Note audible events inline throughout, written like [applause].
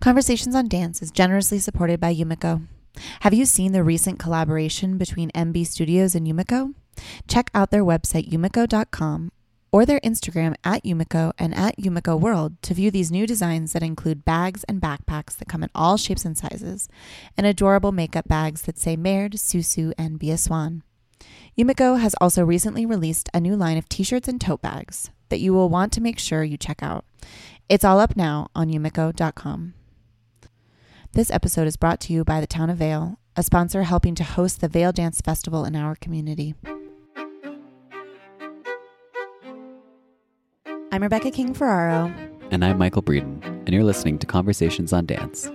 Conversations on Dance is generously supported by Yumiko. Have you seen the recent collaboration between MB Studios and Yumiko? Check out their website, yumiko.com, or their Instagram at Yumiko and at Yumiko World to view these new designs that include bags and backpacks that come in all shapes and sizes, and adorable makeup bags that say Merde, Susu, and Be a Swan. Yumiko has also recently released a new line of t shirts and tote bags that you will want to make sure you check out. It's all up now on yumiko.com. This episode is brought to you by the Town of Vail, a sponsor helping to host the Vail Dance Festival in our community. I'm Rebecca King Ferraro. And I'm Michael Breeden, and you're listening to Conversations on Dance.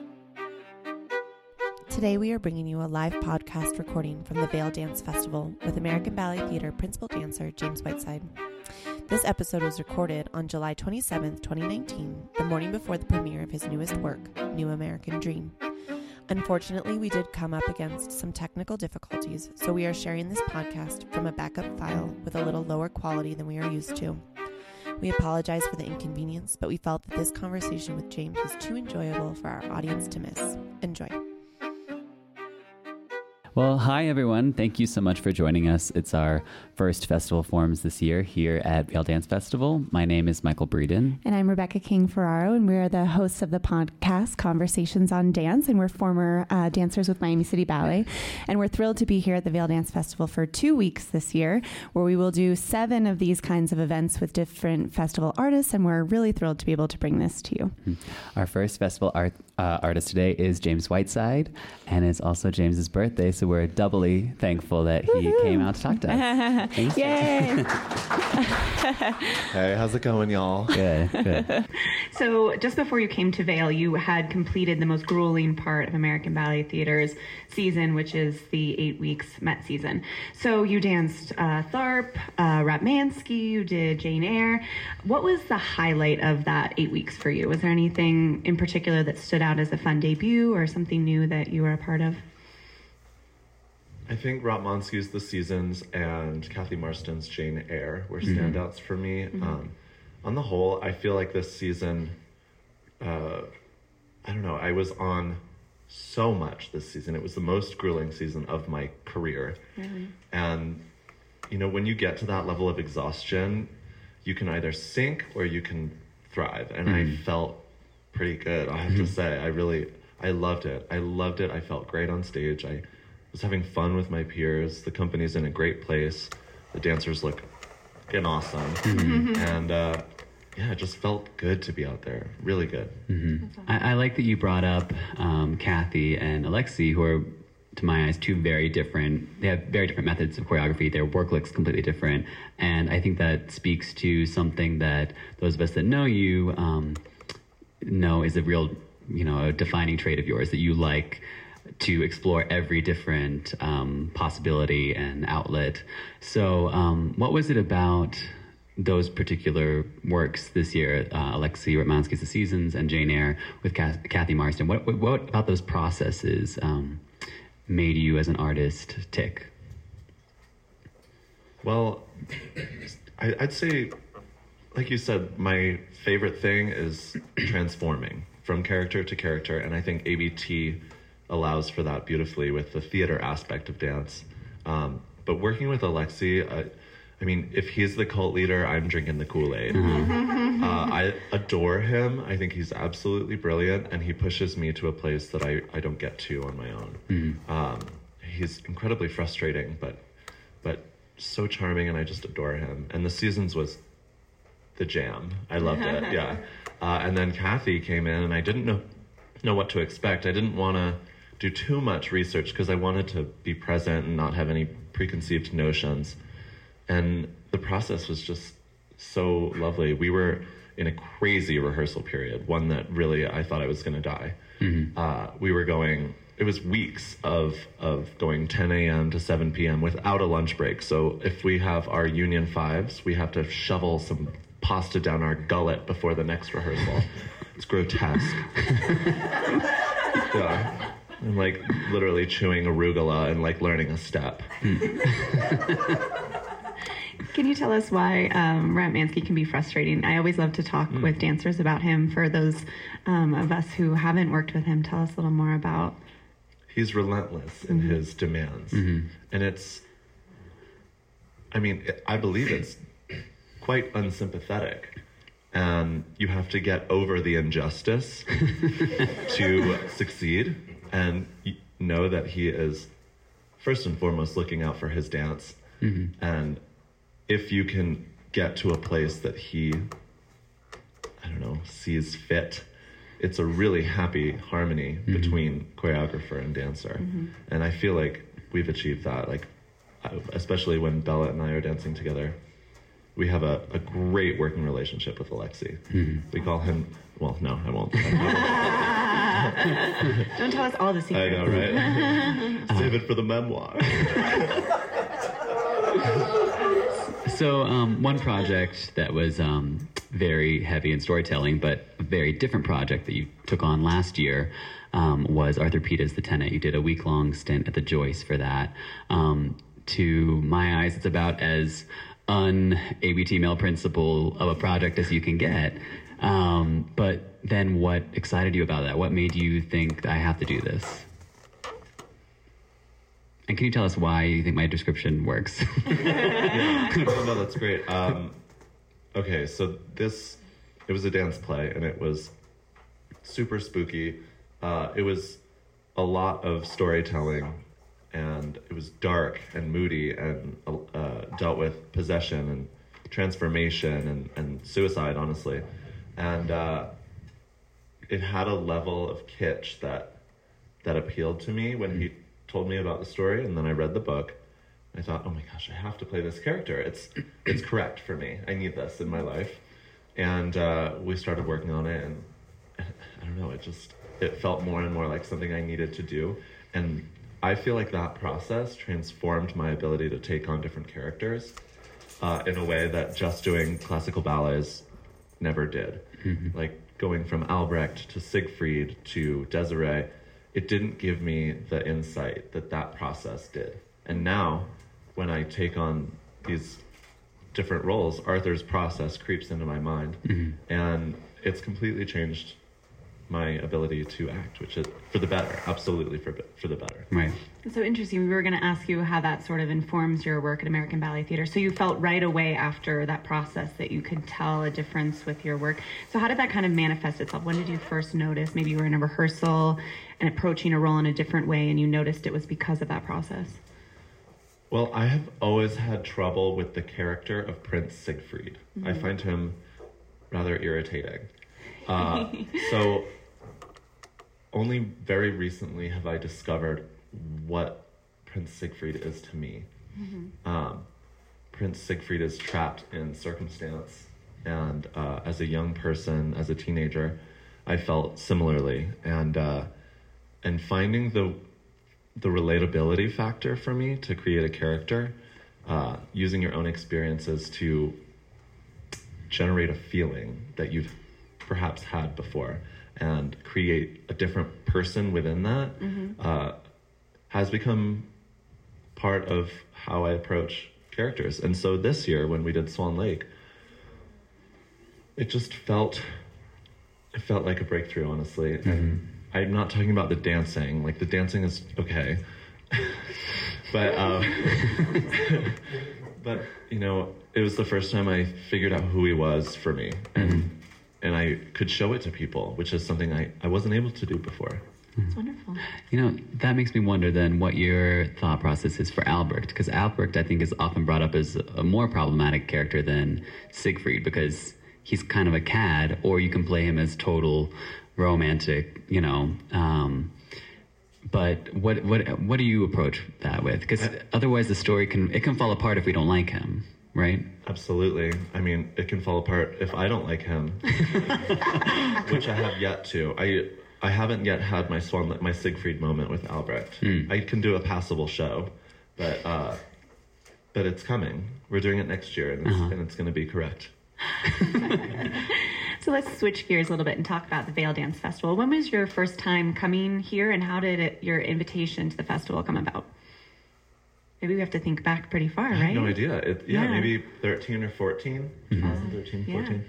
Today we are bringing you a live podcast recording from the Vail Dance Festival with American Ballet Theatre principal dancer James Whiteside. This episode was recorded on July 27, 2019, the morning before the premiere of his newest work, New American Dream. Unfortunately, we did come up against some technical difficulties, so we are sharing this podcast from a backup file with a little lower quality than we are used to. We apologize for the inconvenience, but we felt that this conversation with James was too enjoyable for our audience to miss. Enjoy. Well, hi everyone. Thank you so much for joining us. It's our first festival forums this year here at Vail Dance Festival. My name is Michael Breeden. And I'm Rebecca King Ferraro, and we're the hosts of the podcast Conversations on Dance, and we're former uh, dancers with Miami City Ballet. And we're thrilled to be here at the Vail Dance Festival for two weeks this year, where we will do seven of these kinds of events with different festival artists, and we're really thrilled to be able to bring this to you. Mm-hmm. Our first festival art, uh, artist today is James Whiteside, and it's also James's birthday, so we're doubly thankful that he Woo-hoo. came out to talk to us. [laughs] Thank Yay! [laughs] hey, how's it going, y'all? Good, good. [laughs] so, just before you came to Vail, you had completed the most grueling part of American Ballet Theatre's season, which is the eight weeks Met season. So, you danced uh, Tharp, uh, Ratmansky, you did Jane Eyre. What was the highlight of that eight weeks for you? Was there anything in particular that stood out as a fun debut or something new that you were a part of? I think Ratmansky's The Seasons and Cathy Marston's Jane Eyre were mm-hmm. standouts for me. Mm-hmm. Um, on the whole, I feel like this season, uh, I don't know, I was on so much this season. It was the most grueling season of my career. Mm-hmm. And, you know, when you get to that level of exhaustion, you can either sink or you can thrive. And I mm-hmm. felt pretty good, I have to mm-hmm. say. I really, I loved it. I loved it. I felt great on stage. I was having fun with my peers. The company's in a great place. The dancers look getting awesome. Mm-hmm. And uh, yeah, it just felt good to be out there. Really good. Mm-hmm. I, I, like that you brought up um, Cathy and Alexei, who are, to my eyes, two very different. They have very different methods of choreography. Their work looks completely different, and I think that speaks to something that those of us that know you um, know is a real, you know, a defining trait of yours that you like to explore every different um, possibility and outlet. So, um, what was it about those particular works this year, uh, Alexei Ratmansky's The Seasons and Jane Eyre with Cathy Marston. What, what, what about those processes um, made you as an artist tick? Well, I, I'd say, like you said, my favorite thing is transforming from character to character, and I think ABT allows for that beautifully with the theater aspect of dance. Um, but working with Alexei, uh, I mean, if he's the cult leader, I'm drinking the Kool Aid. uh, I adore him. I think he's absolutely brilliant, and he pushes me to a place that I, I don't get to on my own. Mm-hmm. Um, he's incredibly frustrating, but but so charming, and I just adore him. And the seasons was the jam. I loved it. [laughs] Yeah. Uh, and then Cathy came in, and I didn't know know what to expect. I didn't want to do too much research because I wanted to be present and not have any preconceived notions. And the process was just so lovely. We were in a crazy rehearsal period, one that really I thought I was going to die. Mm-hmm. Uh, we were going. It was weeks of of going 10 a.m. to 7 p.m. without a lunch break. So if we have our union fives, we have to shovel some pasta down our gullet before the next rehearsal. it's grotesque. [laughs] yeah. I'm like literally chewing arugula and like learning a step. [laughs] Can you tell us why um, Ratmansky can be frustrating? I always love to talk Hmm. with dancers about him. For those um, of us who haven't worked with him, tell us a little more about. He's relentless in his demands, and it's. I mean, I believe it's quite unsympathetic, and you have to get over the injustice [laughs] to succeed, and know that he is first and foremost looking out for his dance, mm-hmm. and if you can get to a place that he I don't know, sees fit. It's a really happy harmony mm-hmm. between choreographer and dancer. Mm-hmm. And I feel like we've achieved that. Like, uh, especially when Bella and I are dancing together, we have a, a great working relationship with Alexei. We call him, well, no, I won't. [laughs] [laughs] Don't tell us all the secrets. I secrets. know, right? [laughs] Save it for the memoir. So, um, one project that was um, very heavy in storytelling, but a very different project that you took on last year um, was Arthur Pita's The Tenant. You did a week long stint at the Joyce for that. Um, to my eyes, it's about as un ABT male principal of a project as you can get. Um, but then, what excited you about that? What made you think I have to do this? And can you tell us why you think my description works? [laughs] yeah, no, no, that's great. Um, okay, so this it was a dance play, and it was super spooky. Uh, it was a lot of storytelling, and it was dark and moody, and uh, dealt with possession and transformation and, and suicide, honestly, and uh, it had a level of kitsch that that appealed to me when he told me about the story, and then I read the book. I thought, oh my gosh, I have to play this character. It's it's correct for me. I need this in my life, and uh, we started working on it, and I don't know, it just it felt more and more like something I needed to do, and I feel like that process transformed my ability to take on different characters uh, in a way that just doing classical ballets never did. Mm-hmm. Like going from Albrecht to Siegfried to Desiree, it didn't give me the insight that that process did. And now, when I take on these different roles, Arthur's process creeps into my mind, mm-hmm. and it's completely changed my ability to act, which is for the better, absolutely for for the better. right. It's so interesting. We were going to ask you how that sort of informs your work at American Ballet Theatre. So you felt right away after that process that you could tell a difference with your work. So how did that kind of manifest itself? When did you first notice? Maybe you were in a rehearsal and approaching a role in a different way, and you noticed it was because of that process. Well, I have always had trouble with the character of Prince Siegfried. Mm-hmm. I find him rather irritating. Uh, so, only very recently have I discovered what Prince Siegfried is to me. Um, Prince Siegfried is trapped in circumstance, and uh, as a young person, as a teenager, I felt similarly, and uh, and finding the the relatability factor for me to create a character, uh, using your own experiences to generate a feeling that you've perhaps had before and create a different person within that uh, has become part of how I approach characters. And so this year, when we did Swan Lake, it just felt it felt like a breakthrough, honestly. And I'm not talking about the dancing. Like the dancing is okay, [laughs] but um, [laughs] but you know, it was the first time I figured out who he was for me, and and I could show it to people, which is something I I wasn't able to do before. It's wonderful. You know, that makes me wonder then what your thought process is for Albrecht, because Albrecht, I think, is often brought up as a more problematic character than Siegfried, because he's kind of a cad, or you can play him as total romantic, you know. Um, but what what what do you approach that with? Because otherwise, the story can it can fall apart if we don't like him, right? Absolutely. I mean, it can fall apart if I don't like him, [laughs] which I have yet to. I I haven't yet had my Swan my Siegfried moment with Albrecht. I can do a passable show, but uh, but it's coming. We're doing it next year, and it's, and it's going to be correct. [laughs] So let's switch gears a little bit and talk about the Vail Dance Festival. When was your first time coming here, and how did it, your invitation to the festival come about? Maybe we have to think back pretty far, I right? have no idea. It, yeah, Yeah. maybe 13 or 14, 2013, Yeah. 14.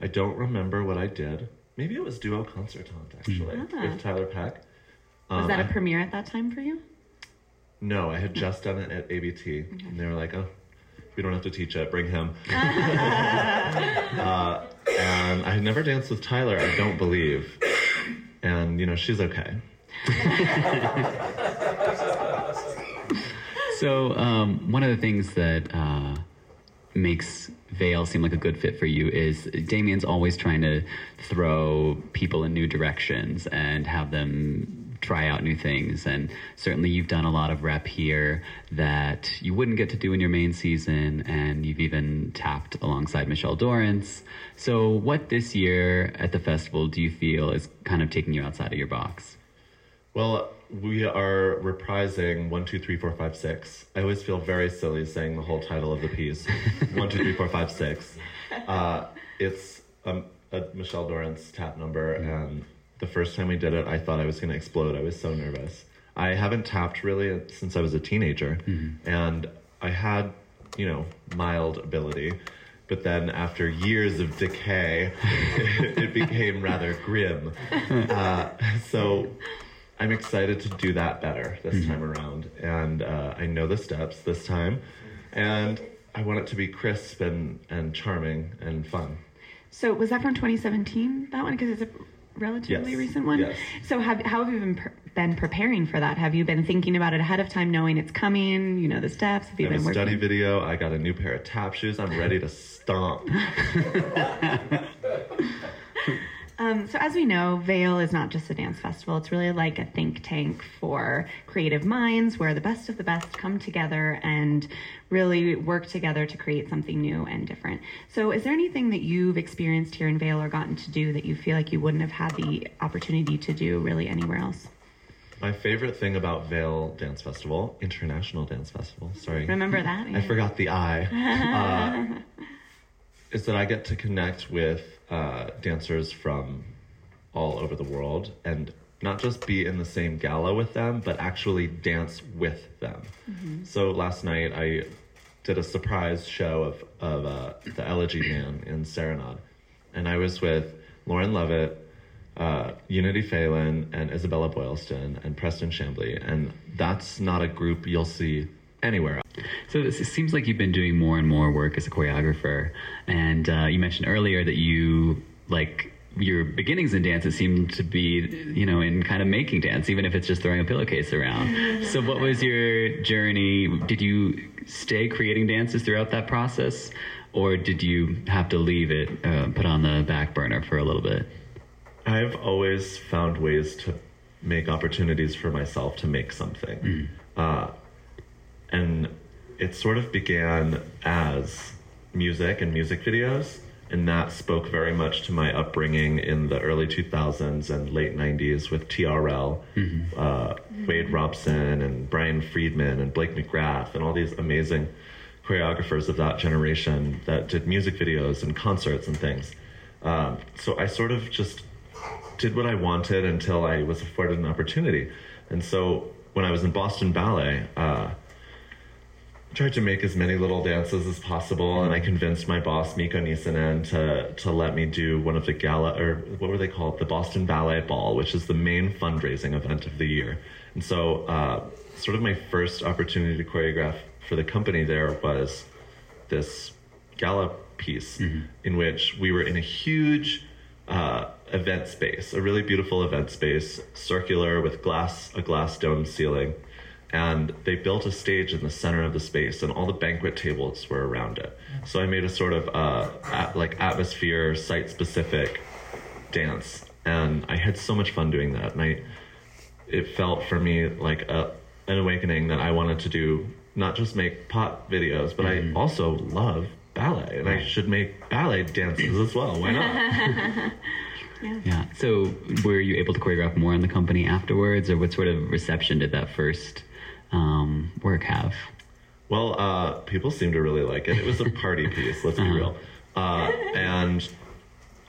I don't remember what I did. Maybe it was Duo Concertant, actually, Ah. with Tiler Peck. Was Um, that a I- premiere at that time for you? No, I had just done it at ABT, and they were like, "Oh, we don't have to teach it. Bring him." [laughs] [laughs] uh, and I had never danced with Tiler. I don't believe, and you know she's okay. [laughs] So um, one of the things that uh, makes Vail seem like a good fit for you is Damian's always trying to throw people in new directions and have them try out new things. And certainly you've done a lot of rep here that you wouldn't get to do in your main season, and you've even tapped alongside Michelle Dorrance. So what this year at the festival do you feel is kind of taking you outside of your box? Well, we are reprising one, two, three, four, five, six. I always feel very silly saying the whole title of the piece. [laughs] one, two, three, four, five, six. Uh, it's um, a Michelle Dorrance tap number, and the first time we did it, I thought I was going to explode. I was so nervous. I haven't tapped really since I was a teenager, and I had, you know, mild ability. But then after years of decay, [laughs] it became rather grim. [laughs] Uh, so I'm excited to do that better this time around. And uh, I know the steps this time. And I want it to be crisp and, and charming and fun. So was that from 2017? That one because it's a relatively Yes. recent one. Yes. So have how have you been pre- been preparing for that? Have you been thinking about it ahead of time, knowing it's coming? You know the steps. Have you I have been a study video. I got a new pair of tap shoes. I'm ready to stomp. [laughs] [laughs] Um, so as we know, Vail is not just a dance festival. It's really like a think tank for creative minds where the best of the best come together and really work together to create something new and different. So is there anything that you've experienced here in Vail or gotten to do that you feel like you wouldn't have had the opportunity to do really anywhere else? My favorite thing about Vail Dance Festival, International Dance Festival, sorry. Remember that? [laughs] I forgot the I. [laughs] Uh, is that I get to connect with uh, dancers from all over the world and not just be in the same gala with them, but actually dance with them. So last night I did a surprise show of, of uh, the Elegy Man in Serenade. And I was with Lauren Lovett, uh, Unity Phelan, and Isabella Boylston, and Preston Chamblee. And that's not a group you'll see anywhere So this, it seems like you've been doing more and more work as a choreographer, and uh, you mentioned earlier that you like your beginnings in dance. It seemed to be, you know, in kind of making dance, even if it's just throwing a pillowcase around. so, what was your journey? Did you stay creating dances throughout that process, or did you have to leave it, uh, put on the back burner for a little bit? I've always found ways to make opportunities for myself to make something. Uh, and it sort of began as music and music videos. And that spoke very much to my upbringing in the early 2000s and late 90s with TRL, uh, Wade Robson, and Brian Friedman, and Blake McGrath, and all these amazing choreographers of that generation that did music videos and concerts and things. Um, so I sort of just did what I wanted until I was afforded an opportunity. And so when I was in Boston Ballet, uh, tried to make as many little dances as possible, and I convinced my boss Mikko Nissinen to to let me do one of the gala or what were they called, the Boston Ballet Ball, which is the main fundraising event of the year. And so, uh, sort of my first opportunity to choreograph for the company there was this gala piece in which we were in a huge uh, event space, a really beautiful event space, circular with glass, a glass dome ceiling. And they built a stage in the center of the space, and all the banquet tables were around it. So I made a sort of uh, at, like atmosphere, site specific dance, and I had so much fun doing that. And I, it felt for me like a, an awakening that I wanted to do not just make pop videos, but I also love ballet, and I should make ballet dances as well. Why not? [laughs] Yeah. So were you able to choreograph more on the company afterwards, or what sort of reception did that first um, work have? Well, uh, people seem to really like it. It was a party [laughs] piece, let's be real. Uh, and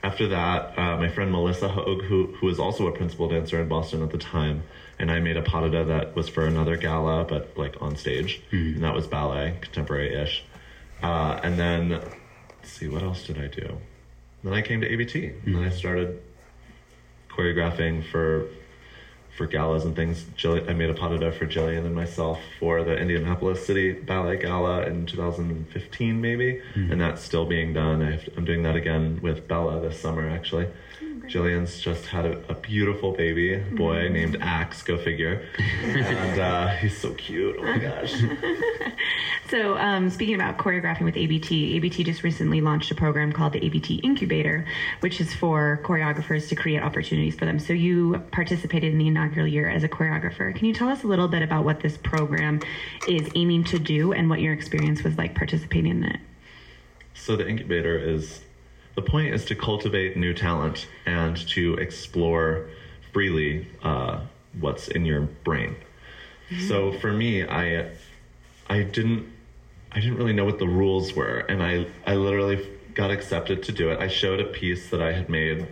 after that, uh, my friend Melissa Hogue, who, who was also a principal dancer in Boston at the time, and I made a pas de deux that was for another gala, but like on stage. And that was ballet, contemporary ish. Uh, and then, let's see, what else did I do? Then I came to ABT, and I started choreographing for for galas and things. Jill, I made a pas de deux for Gillian and myself for the Indianapolis City Ballet Gala in 2015, maybe, mm-hmm. and that's still being done. I have, I'm doing that again with Bella this summer, actually. Gillian's just had a, a beautiful baby boy named Axe, go figure, and uh, he's so cute. Oh my gosh! [laughs] So, um, speaking about choreographing with ABT, ABT just recently launched a program called the ABT Incubator, which is for choreographers to create opportunities for them. So, you participated in the inaugural year as a choreographer. Can you tell us a little bit about what this program is aiming to do and what your experience was like participating in it? So the incubator is the point is to cultivate new talent and to explore freely uh, what's in your brain. Mm-hmm. So for me, I I didn't I didn't really know what the rules were, and I I literally got accepted to do it. I showed a piece that I had made.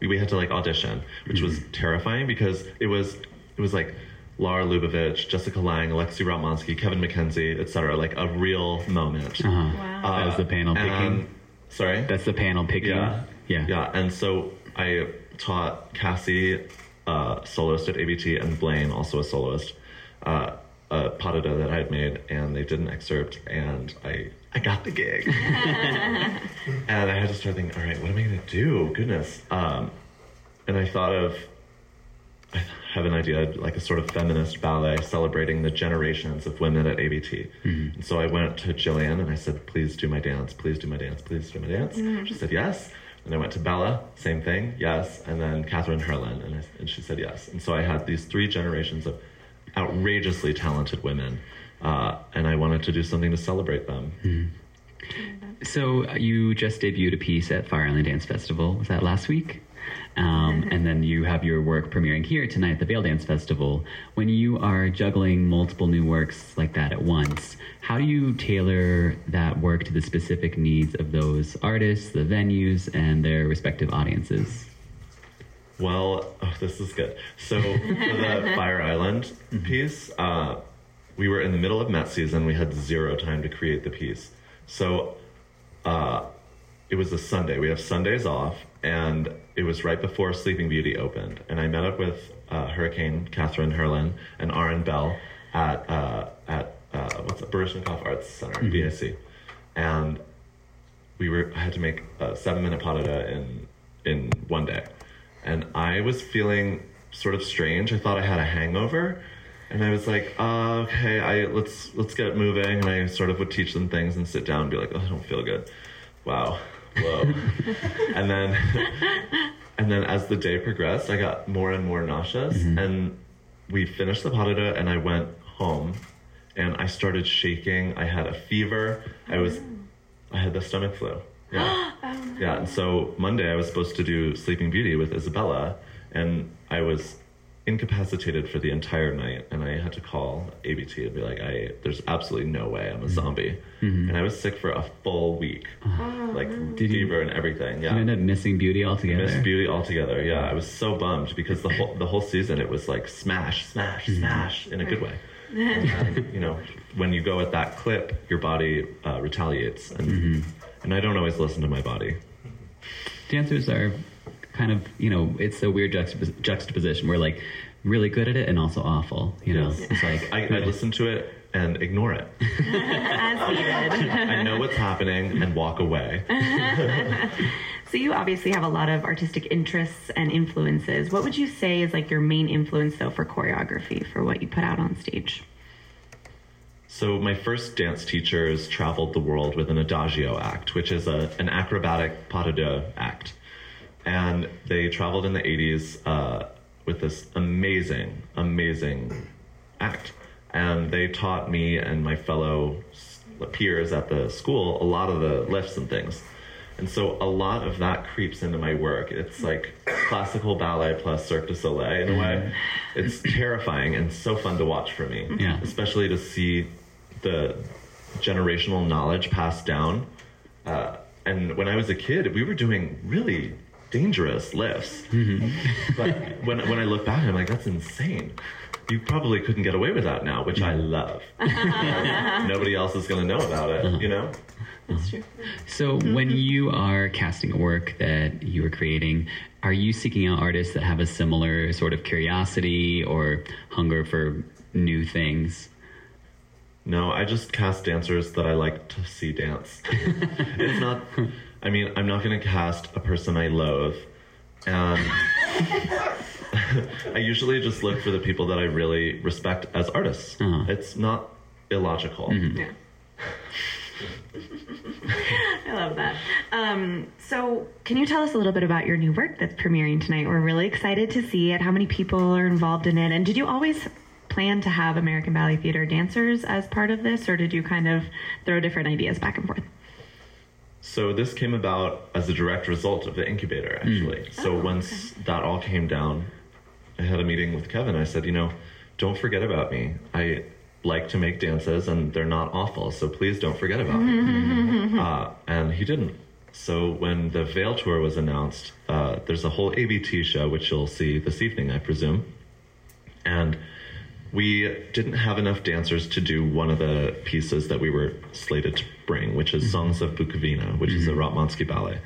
We, we had to like audition, which was mm-hmm. terrifying because it was it was like Lar Lubovitch, Jessica Lang, Alexei Ratmansky, Kevin McKenzie, etc. Like a real moment. Uh-huh. Wow. Uh, that was the panel picking. Sorry. That's the panel picking. Yeah. Yeah. Yeah. And so I taught Cassie, uh, soloist at ABT, and Blaine, also a soloist, uh, a pas that I had made, and they did an excerpt, and I I got the gig. [laughs] and I had to start thinking, all right, what am I going to do? Goodness. Um, and I thought of, I [laughs] have an idea, like a sort of feminist ballet celebrating the generations of women at ABT. And so I went to Gillian and I said, please do my dance, please do my dance, please do my dance. She said, yes. And I went to Bella, same thing, yes. And then Catherine Hurlin, and, I, and she said yes. And so I had these three generations of outrageously talented women. Uh, and I wanted to do something to celebrate them. So uh, you just debuted a piece at Fire Island Dance Festival. Was that last week? Um, and then you have your work premiering here tonight at the Vail Dance Festival. When you are juggling multiple new works like that at once, how do you tailor that work to the specific needs of those artists, the venues, and their respective audiences? Well, oh, this is good. So for the [laughs] Fire Island piece, uh, we were in the middle of Met season. We had zero time to create the piece. So uh, it was a Sunday. We have Sundays off, and it was right before Sleeping Beauty opened. And I met up with uh, Hurricane Catherine Hurlin and Aaron Bell at uh, at uh, what's it, Baryshnikov Arts Center, BSC, and we were I had to make a seven minute pas in in one day, and I was feeling sort of strange. I thought I had a hangover, and I was like, uh, okay, I let's let's get moving. And I sort of would teach them things and sit down and be like, oh, I don't feel good. Wow, whoa, and then and then as the day progressed, I got more and more nauseous, mm-hmm. and we finished the deux, and I went home, and I started shaking. I had a fever. I was, I had the stomach flu. Yeah, [gasps] oh, yeah. And so Monday I was supposed to do Sleeping Beauty with Isabella, and I was incapacitated for the entire night, and I had to call ABT and be like, "I there's absolutely no way I'm a mm-hmm. zombie," mm-hmm. and I was sick for a full week, oh, like Did you- fever and everything. Yeah, You end up missing beauty altogether. Miss Beauty altogether. Yeah, I was so bummed because the whole the whole season it was like smash, smash, mm-hmm. smash in a good way. [laughs] Um, and, you know, when you go at that clip, your body uh, retaliates, and and I don't always listen to my body. Dancers are kind of, you know, it's a weird juxtapos- juxtaposition. We're like really good at it and also awful. You know, it's like I, I listen to it and ignore it. [laughs] As needed. I know what's happening and walk away. [laughs] So you obviously have a lot of artistic interests and influences. What would you say is like your main influence though for choreography for what you put out on stage? So my first dance teachers traveled the world with an adagio act, which is a, an acrobatic pas de deux act. And they traveled in the 80s uh, with this amazing, amazing act. And they taught me and my fellow peers at the school a lot of the lifts and things. And so a lot of that creeps into my work. It's like classical ballet plus Cirque du Soleil in a way. It's terrifying and so fun to watch for me. Yeah. Especially to see the generational knowledge passed down. Uh, and when I was a kid, we were doing really dangerous lifts. Mm-hmm. [laughs] but when, when I look back, I'm like, that's insane. You probably couldn't get away with that now, which I mm-hmm. love. [laughs] Nobody else is going to know about it, uh-huh. you know? That's true. So when mm-hmm. you are casting a work that you are creating, are you seeking out artists that have a similar sort of curiosity or hunger for new things? No, I just cast dancers that I like to see dance. [laughs] it's not, I mean, I'm not going to cast a person I loathe. And [laughs] I usually just look for the people that I really respect as artists. Uh-huh. It's not illogical. Yeah. [laughs] I love that. Um, so, can you tell us a little bit about your new work that's premiering tonight? We're really excited to see it. How many people are involved in it? And did you always plan to have American Ballet Theatre dancers as part of this, or did you kind of throw different ideas back and forth? So this came about as a direct result of the incubator, actually. So Oh, once that all came down, I had a meeting with Kevin. I said, you know, don't forget about me. I like to make dances, and they're not awful. So please don't forget about me. [laughs] uh, and he didn't. So when the Vail tour was announced, uh, there's a whole ABT show which you'll see this evening, I presume, and we didn't have enough dancers to do one of the pieces that we were slated to bring, which is mm-hmm. Songs of Bukovina, which is a mm-hmm. Ratmansky ballet.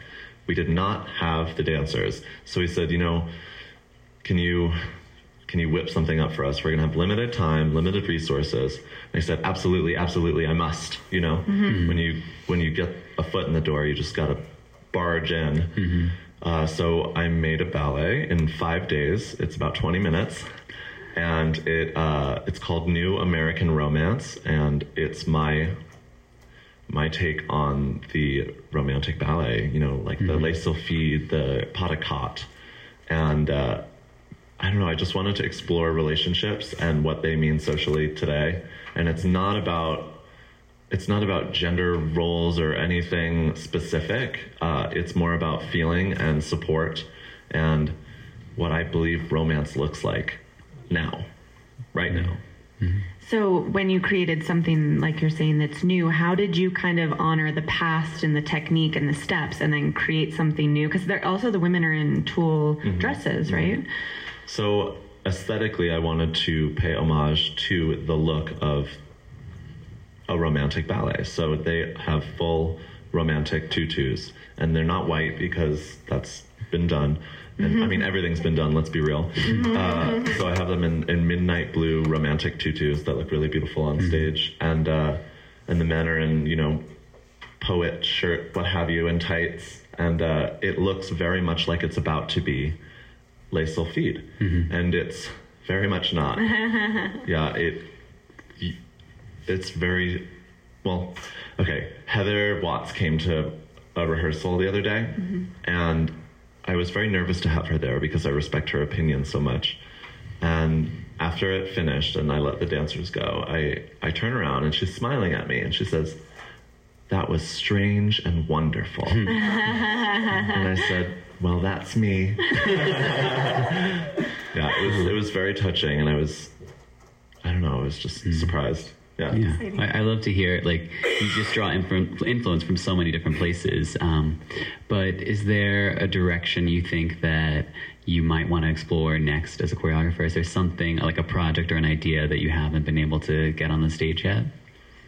We did not have the dancers, so we said, you know, can you can you whip something up for us? We're gonna have limited time, limited resources. And I said, absolutely, absolutely, I must. You know, mm-hmm. when you when you get a foot in the door, you just gotta barge in. Uh, so I made a ballet in five days. It's about twenty minutes, and it uh, it's called New American Romance, and it's my my take on the romantic ballet. You know, like the Les Sylphides, the pas de quatre, and uh, I don't know. I just wanted to explore relationships and what they mean socially today, and it's not about it's not about gender roles or anything specific. Uh, it's more about feeling and support and what I believe romance looks like now, right now. So, when you created something like you're saying that's new, how did you kind of honor the past and the technique and the steps and then create something new? Because they're also the women are in tulle mm-hmm. dresses, mm-hmm. right? So aesthetically, I wanted to pay homage to the look of a romantic ballet. So they have full romantic tutus, and they're not white because that's been done. And I mean, everything's been done, let's be real. Uh, so I have them in, in midnight blue romantic tutus that look really beautiful on stage. And, uh, and the men are in, you know, poet shirt, what have you, and tights. And uh, it looks very much like it's about to be Les Sylphides. And it's very much not. [laughs] yeah, it it's very well okay heather watts came to a rehearsal the other day and i was very nervous to have her there because i respect her opinion so much. And after it finished and i let the dancers go i i turn around and she's smiling at me and she says that was strange and wonderful. Hmm. And i said well that's me. [laughs] Yeah it was it was very touching, and I was, I don't know, I was just hmm. surprised. Yeah. Yeah, I, I love to hear it. like you just draw influ- influence from so many different places. Um, but is there a direction you think that you might want to explore next as a choreographer? Is there something like a project or an idea that you haven't been able to get on the stage yet?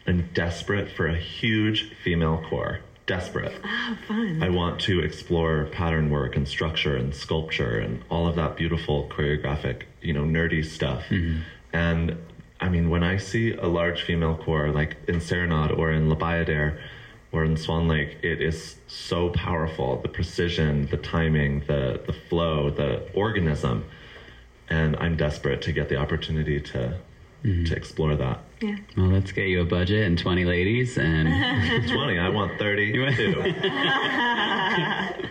I'm desperate for a huge female corps. Desperate. Oh, fun. I want to explore pattern work and structure and sculpture and all of that beautiful choreographic, you know, nerdy stuff. And I mean, when I see a large female corps like in Serenade or in La Bayadere or in Swan Lake, it is so powerful. The precision, the timing, the the flow, the organism. And I'm desperate to get the opportunity to to explore that. Yeah. Well, let's get you a budget and 20 ladies and [laughs] 20, I want 32. [laughs]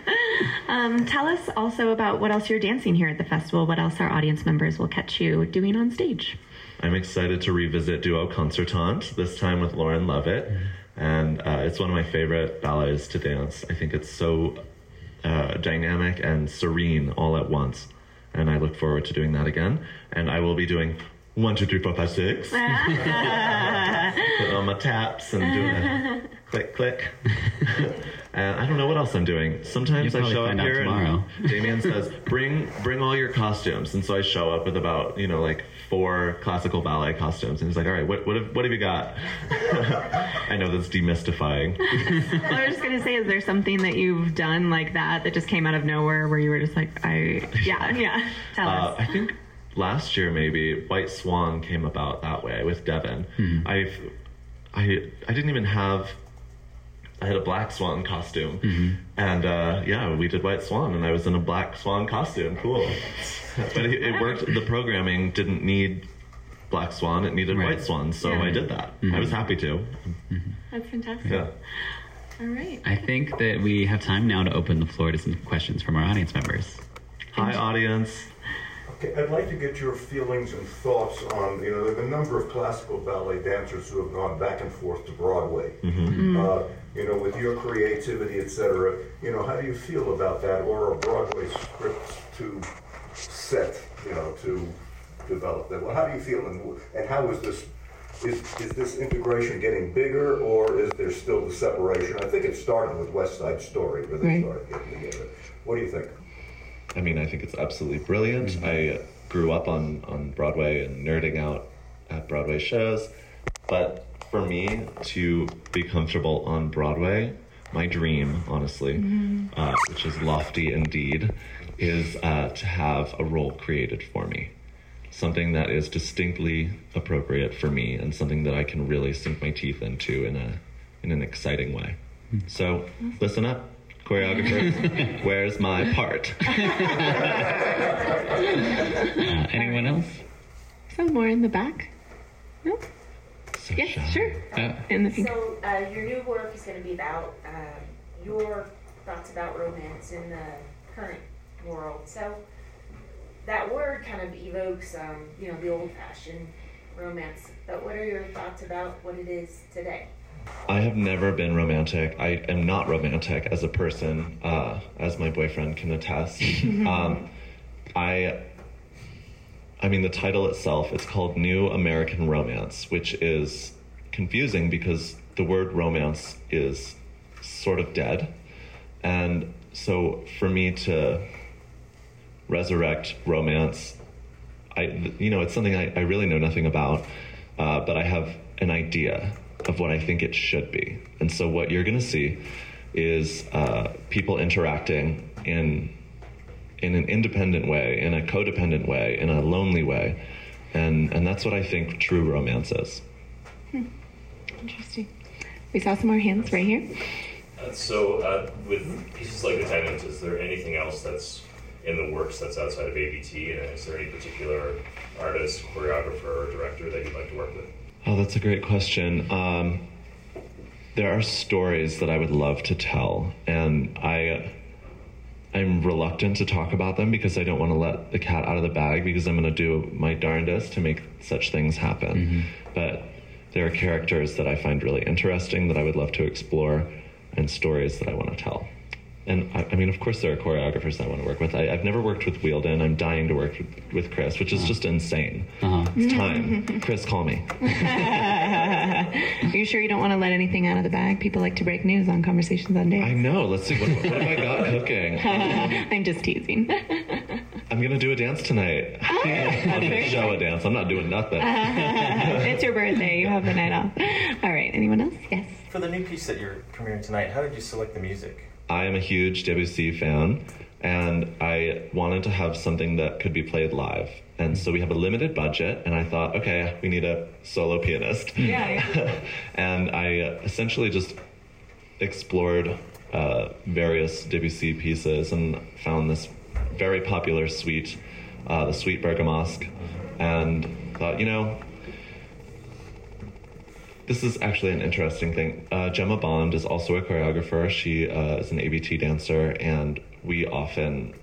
Um, tell us also about what else you're dancing here at the festival. What else our audience members will catch you doing on stage. I'm excited to revisit Duo Concertante, this time with Lauren Lovett. And uh, it's one of my favorite ballets to dance. I think it's so uh, dynamic and serene all at once. And I look forward to doing that again. And I will be doing one, two, three, four, five, six. [laughs] Putting on my taps and doing a [laughs] click, click. [laughs] and I don't know what else I'm doing. Sometimes You'll I probably show up out here tomorrow. and [laughs] Damian says, "Bring, bring all your costumes." And so I show up with about, you know, like four classical ballet costumes, and he's like, "All right, what, what, have, what have you got?" [laughs] I know that's demystifying. [laughs] Well, I was just gonna say, is there something that you've done like that that just came out of nowhere where you were just like, I, yeah, yeah. Tell Uh, us. I think last year maybe White Swan came about that way with Devin. I've I I didn't even have I had a black swan costume, mm-hmm. and uh, yeah, we did White Swan, and I was in a black swan costume. Cool, but it, it worked. The programming didn't need black swan; it needed Right. white swan, so Yeah. I did that. I mm-hmm. was happy to. Mm-hmm. That's fantastic. Yeah. All right. I think that we have time now to open the floor to some questions from our audience members. Hi, audience. Okay, I'd like to get your feelings and thoughts on, you know, the number of classical ballet dancers who have gone back and forth to Broadway. Mm. Uh, you know, with your creativity, et cetera, you know, how do you feel about that? Or a Broadway script to set, you know, to develop that? Well, how do you feel, and, and how is this, is, is this integration getting bigger, or is there still the separation? I think it started with West Side Story, where they Right. started getting together. What do you think? I mean, I think it's absolutely brilliant. Mm-hmm. I grew up on, on Broadway and nerding out at Broadway shows. But for me to be comfortable on Broadway, my dream, honestly, uh, which is lofty indeed, is uh, to have a role created for me. Something that is distinctly appropriate for me and something that I can really sink my teeth into in a in an exciting way. So listen up, choreographers. [laughs] Where's my part? [laughs] Uh, anyone else? Some more in the back. No? So Yes, shy. sure. Uh, In the pink. So uh, your new work is going to be about um, your thoughts about romance in the current world. So that word kind of evokes, um, you know, the old-fashioned romance. But what are your thoughts about what it is today? I have never been romantic. I am not romantic as a person, uh, as my boyfriend can attest. [laughs] um, I, I mean, the title itself it's called New American Romance, which is confusing because the word romance is sort of dead, and so for me to resurrect romance, I, you know, it's something I, I really know nothing about, uh, but I have an idea of what I think it should be. And so what you're going to see is uh, people interacting in in an independent way, in a codependent way, in a lonely way, and and that's what I think true romance is. Interesting. We saw some more hands right here. Uh, so, uh, with pieces like The Tenant, is there anything else that's in the works that's outside of ABT? And is there any particular artist, choreographer, or director that you'd like to work with? Oh, that's a great question. Um, there are stories that I would love to tell, and I I'm reluctant to talk about them because I don't want to let the cat out of the bag because I'm going to do my darndest to make such things happen. But there are characters that I find really interesting that I would love to explore, and stories that I want to tell. and I, I mean, of course, there are choreographers that I want to work with. I, I've never worked with Wheeldon. I'm dying to work with, with Chris, which is just insane. Uh-huh. It's time. Chris, call me. [laughs] Are [laughs] you sure you don't want to let anything out of the bag? People like to break news on Conversations on I know. Let's see. What, what have I got cooking? [laughs] I'm just teasing. [laughs] I'm gonna do a dance tonight. I'm gonna show a dance. I'm not doing nothing. it's your birthday. You have the night off. All right. Anyone else? Yes. For the new piece that you're premiering tonight, how did you select the music? I am a huge Debussy fan, and I wanted to have something that could be played live. And so we have a limited budget, and I thought, okay, we need a solo pianist. Yeah. [laughs] and I essentially just explored uh, various Debussy pieces and found this very popular suite, uh, the Suite Bergamasque, and thought, you know, this is actually an interesting thing. Uh, Gemma Bond is also a choreographer. She uh, is an ABT dancer, and we often,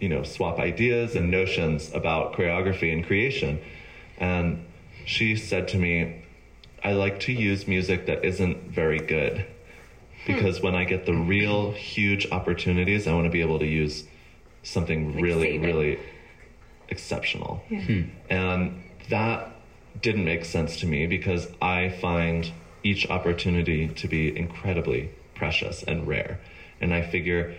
you know, swap ideas and notions about choreography and creation. And she said to me, I like to use music that isn't very good because when I get the real huge opportunities, I want to be able to use something really, save it. really exceptional. Yeah. Hmm. And that didn't make sense to me because I find each opportunity to be incredibly precious and rare. And I figure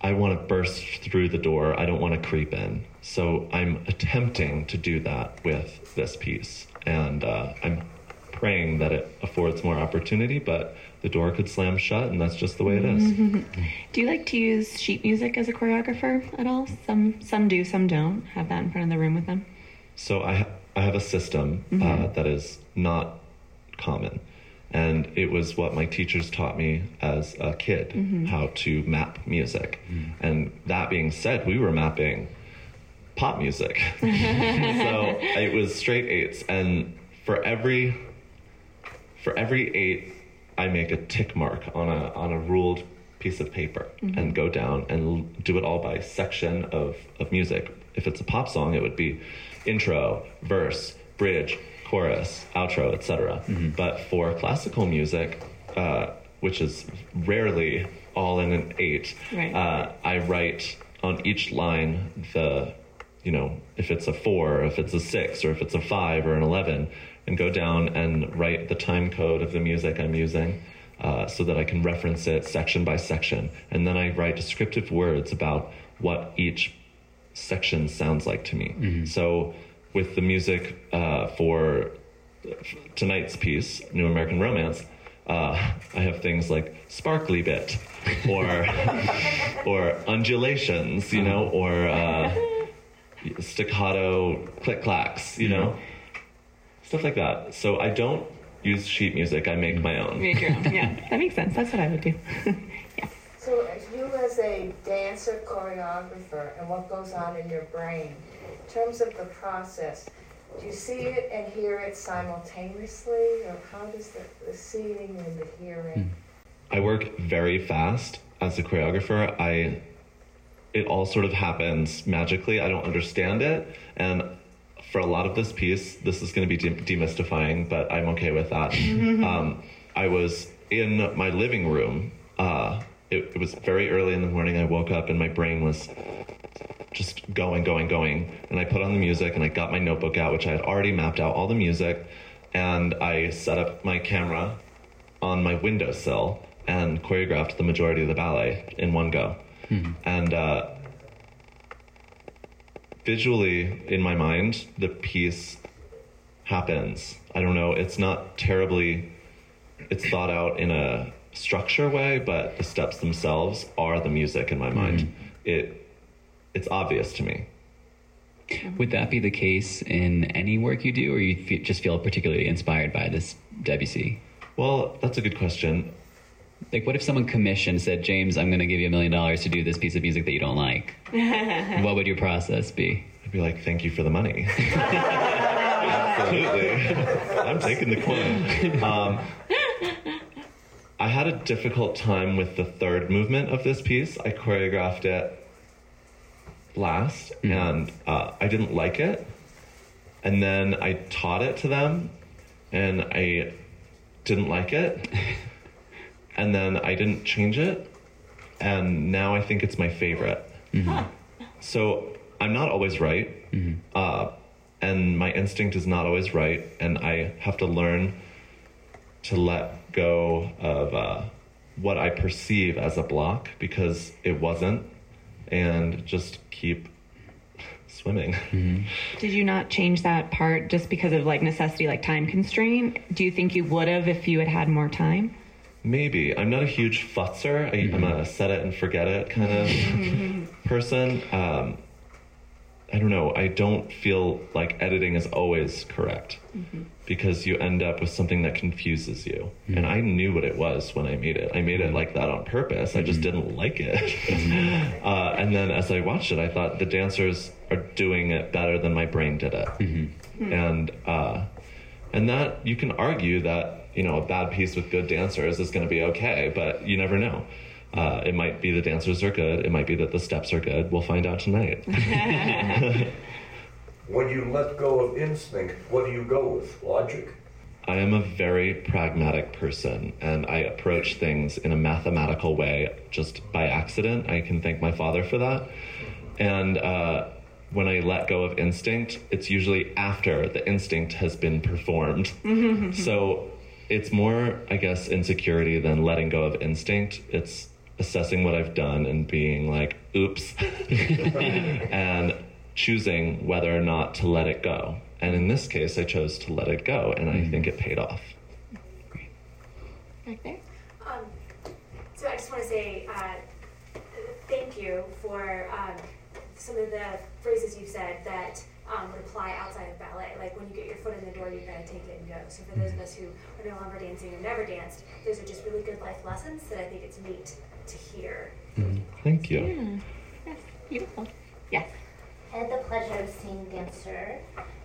I want to burst through the door, I don't want to creep in. So I'm attempting to do that with this piece. And uh, I'm praying that it affords more opportunity, but the door could slam shut, and that's just the way it is. [laughs] Do you like to use sheet music as a choreographer at all? Some some do, some don't. Have that in front of the room with them. So I ha- I have a system uh, Mhm. that is not common, and it was what my teachers taught me as a kid Mhm. how to map music. And that being said, we were mapping pop music, [laughs] so it was straight eights, and for every for every eight, I make a tick mark on a on a ruled piece of paper Mhm. and go down and l- do it all by section of of music. If it's a pop song, it would be intro, verse, bridge, chorus, outro, etc. But for classical music, uh, which is rarely all in an eight, Right. uh, I write on each line the you know, if it's a four, or if it's a six, or if it's a five or an 11, and go down and write the time code of the music I'm using uh, so that I can reference it section by section. And then I write descriptive words about what each section sounds like to me. So with the music uh, for tonight's piece, New American Romance, uh, I have things like sparkly bit or [laughs] or undulations, you know, or uh, staccato click clacks, you know, stuff like that. So I don't use sheet music; I make my own. Make your own. Yeah, [laughs] that makes sense. That's what I would do. [laughs] yeah. So, you as a dancer, choreographer, and what goes on in your brain, in terms of the process, do you see it and hear it simultaneously, or how does the, the seeing and the hearing? I work very fast as a choreographer. I it all sort of happens magically. I don't understand it, and for a lot of this piece, this is going to be de- demystifying, but I'm okay with that. [laughs] um, I was in my living room. Uh, it, it was very early in the morning. I woke up and my brain was just going, going, going. And I put on the music and I got my notebook out, which I had already mapped out all the music. And I set up my camera on my windowsill and choreographed the majority of the ballet in one go. And uh, visually, in my mind, the piece happens. I don't know, it's not terribly, it's thought out in a structure way, but the steps themselves are the music in my mind. It, it's obvious to me. Would that be the case in any work you do, or you fe- just feel particularly inspired by this Debussy? Well, that's a good question. Like, what if someone commissioned said, "James, I'm going to give you a million dollars to do this piece of music that you don't like"? [laughs] what would your process be? I'd be like, "Thank you for the money." [laughs] Absolutely, I'm taking the coin. Um, I had a difficult time with the third movement of this piece. I choreographed it last, and uh, I didn't like it. And then I taught it to them, and I didn't like it. [laughs] And then I didn't change it. and now I think it's my favorite. So I'm not always right, uh, and my instinct is not always right, and I have to learn to let go of uh, what I perceive as a block because it wasn't, and just keep swimming. Did you not change that part just because of like necessity, like time constraint? Do you think you would have if you had had more time? Maybe. I'm not a huge futzer. I, I'm a set it and forget it kind of person. Um, I don't know. I don't feel like editing is always correct mm-hmm. because you end up with something that confuses you. Mm-hmm. And I knew what it was when I made it. I made it mm-hmm. like that on purpose. I just didn't like it. [laughs] uh, and then as I watched it, I thought the dancers are doing it better than my brain did it. Hmm. And uh, and that you can argue that you know a bad piece with good dancers is going to be okay, but you never know. Uh, it might be the dancers are good. It might be that the steps are good. We'll find out tonight. [laughs] [laughs] When you let go of instinct, what do you go with? Logic? I am a very pragmatic person and I approach things in a mathematical way just by accident. I can thank my father for that. And uh, when I let go of instinct, it's usually after the instinct has been performed. [laughs] so it's more, I guess, insecurity than letting go of instinct. It's assessing what I've done and being like, oops, [laughs] and choosing whether or not to let it go. And in this case, I chose to let it go, and I think it paid off. Right there. Um, so I just want to say uh, thank you for um, some of the phrases you've said that um, would apply outside of ballet. Like when you get your foot in the door, you've gotta take it and go. So for those of us who are no longer dancing or never danced, those are just really good life lessons that I think it's neat to hear. Thank you. Yes, beautiful. Yes. I had the pleasure of seeing Dancer.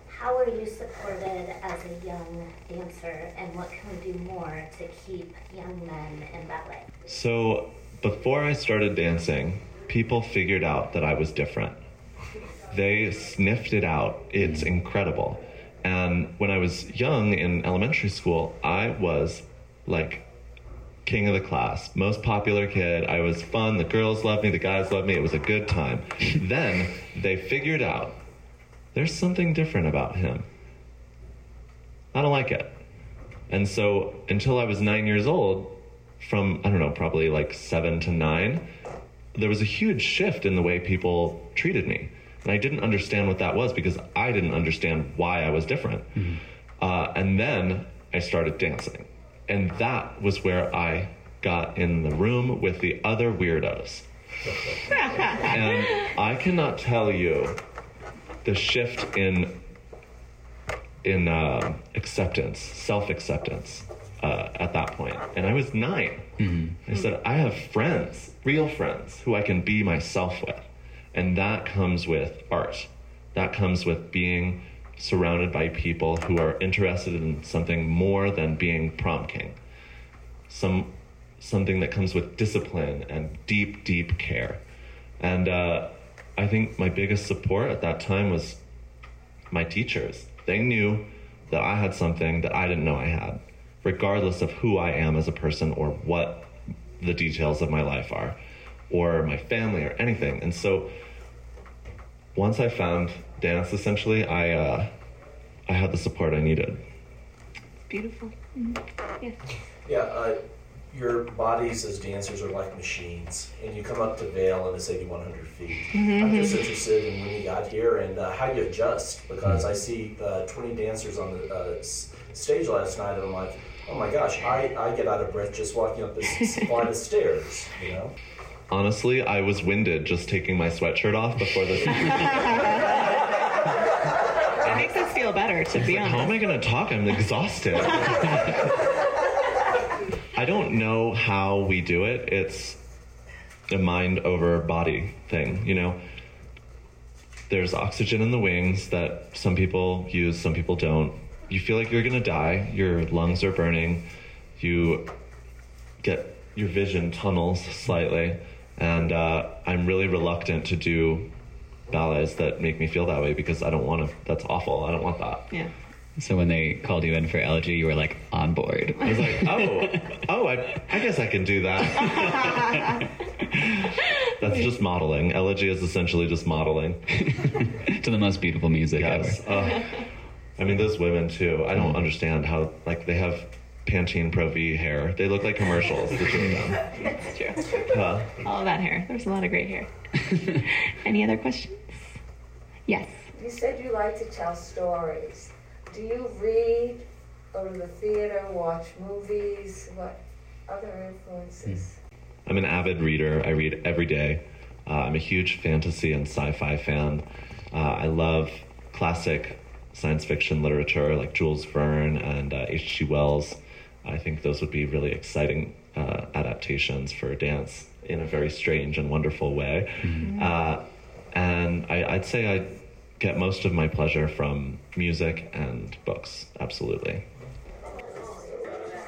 How were you supported as a young dancer, and what can we do more to keep young men in ballet? So before I started dancing, people figured out that I was different. They sniffed it out. It's mm. incredible. And when I was young in elementary school, I was like king of the class, most popular kid. I was fun. The girls loved me, the guys loved me. It was a good time. [laughs] then they figured out there's something different about him. I don't like it. And so until I was nine years old, from, I don't know, probably like seven to nine, there was a huge shift in the way people treated me. And I didn't understand what that was because I didn't understand why I was different. Uh, and then I started dancing. And that was where I got in the room with the other weirdos. [laughs] and I cannot tell you the shift in in uh, acceptance, self acceptance uh, at that point. And I was 9 I said, I have friends, real friends, who I can be myself with. And that comes with art. That comes with being surrounded by people who are interested in something more than being prom king. Some something that comes with discipline and deep, deep care. And uh, I think my biggest support at that time was my teachers. They knew that I had something that I didn't know I had, regardless of who I am as a person or what the details of my life are, or my family or anything. And so once I found dance, essentially, I uh, I had the support I needed. Beautiful. Yes. Yeah, uh, your bodies as dancers are like machines, and you come up to Vail and it's 8,100 feet. I'm just interested in when you got here and uh, how you adjust because I see uh, 20 dancers on the uh, s- stage last night, and I'm like, oh my gosh, I, I get out of breath just walking up this [laughs] flight of stairs, you know? Honestly, I was winded just taking my sweatshirt off before this. [laughs] That makes us feel better, to be honest. How am. I going to talk? I'm exhausted. [laughs] I don't know how we do it. It's a mind over body thing, you know? There's oxygen in the wings that some people use, some people don't. You feel like you're going to die, your lungs are burning, you get your vision tunnels slightly, and uh, I'm really reluctant to do ballets that make me feel that way because I don't want to. That's awful. I don't want that. Yeah. So when they called you in for elegy, you were like on board. I was like, oh, oh, I, I guess I can do that. [laughs] That's just modeling. Elegy is essentially just modeling. to the most beautiful music yes. ever. Uh, I mean, those women too. I don't understand how like they have Pantene Pro V hair. They look like commercials. the two of them. [laughs] That's true. Huh? All of that hair. There's a lot of great hair. [laughs] Any other questions? Yes. You said you like to tell stories. Do you read, go to the theater, watch movies? What other influences? I'm an avid reader. I read every day. Uh, I'm a huge fantasy and sci-fi fan. Uh, I love classic science fiction literature like Jules Verne and uh, H.G. Wells. I think those would be really exciting uh, adaptations for dance in a very strange and wonderful way. Uh, and I, I'd say I get most of my pleasure from music and books. Absolutely.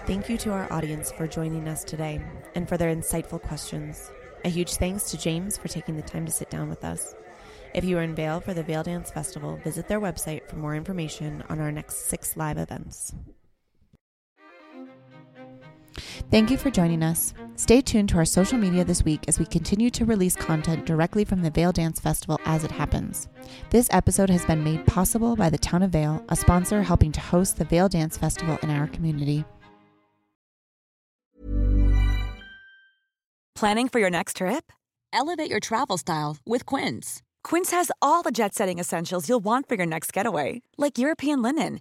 Thank you to our audience for joining us today and for their insightful questions. A huge thanks to James for taking the time to sit down with us. If you are in Vail for the Vail Dance Festival, visit their website for more information on our next six live events. Thank you for joining us. Stay tuned to our social media this week as we continue to release content directly from the Vail Dance Festival as it happens. This episode has been made possible by the Town of Vail, a sponsor helping to host the Vail Dance Festival in our community. Planning for your next trip? Elevate your travel style with Quince. Quince has all the jet setting essentials you'll want for your next getaway, like European linen,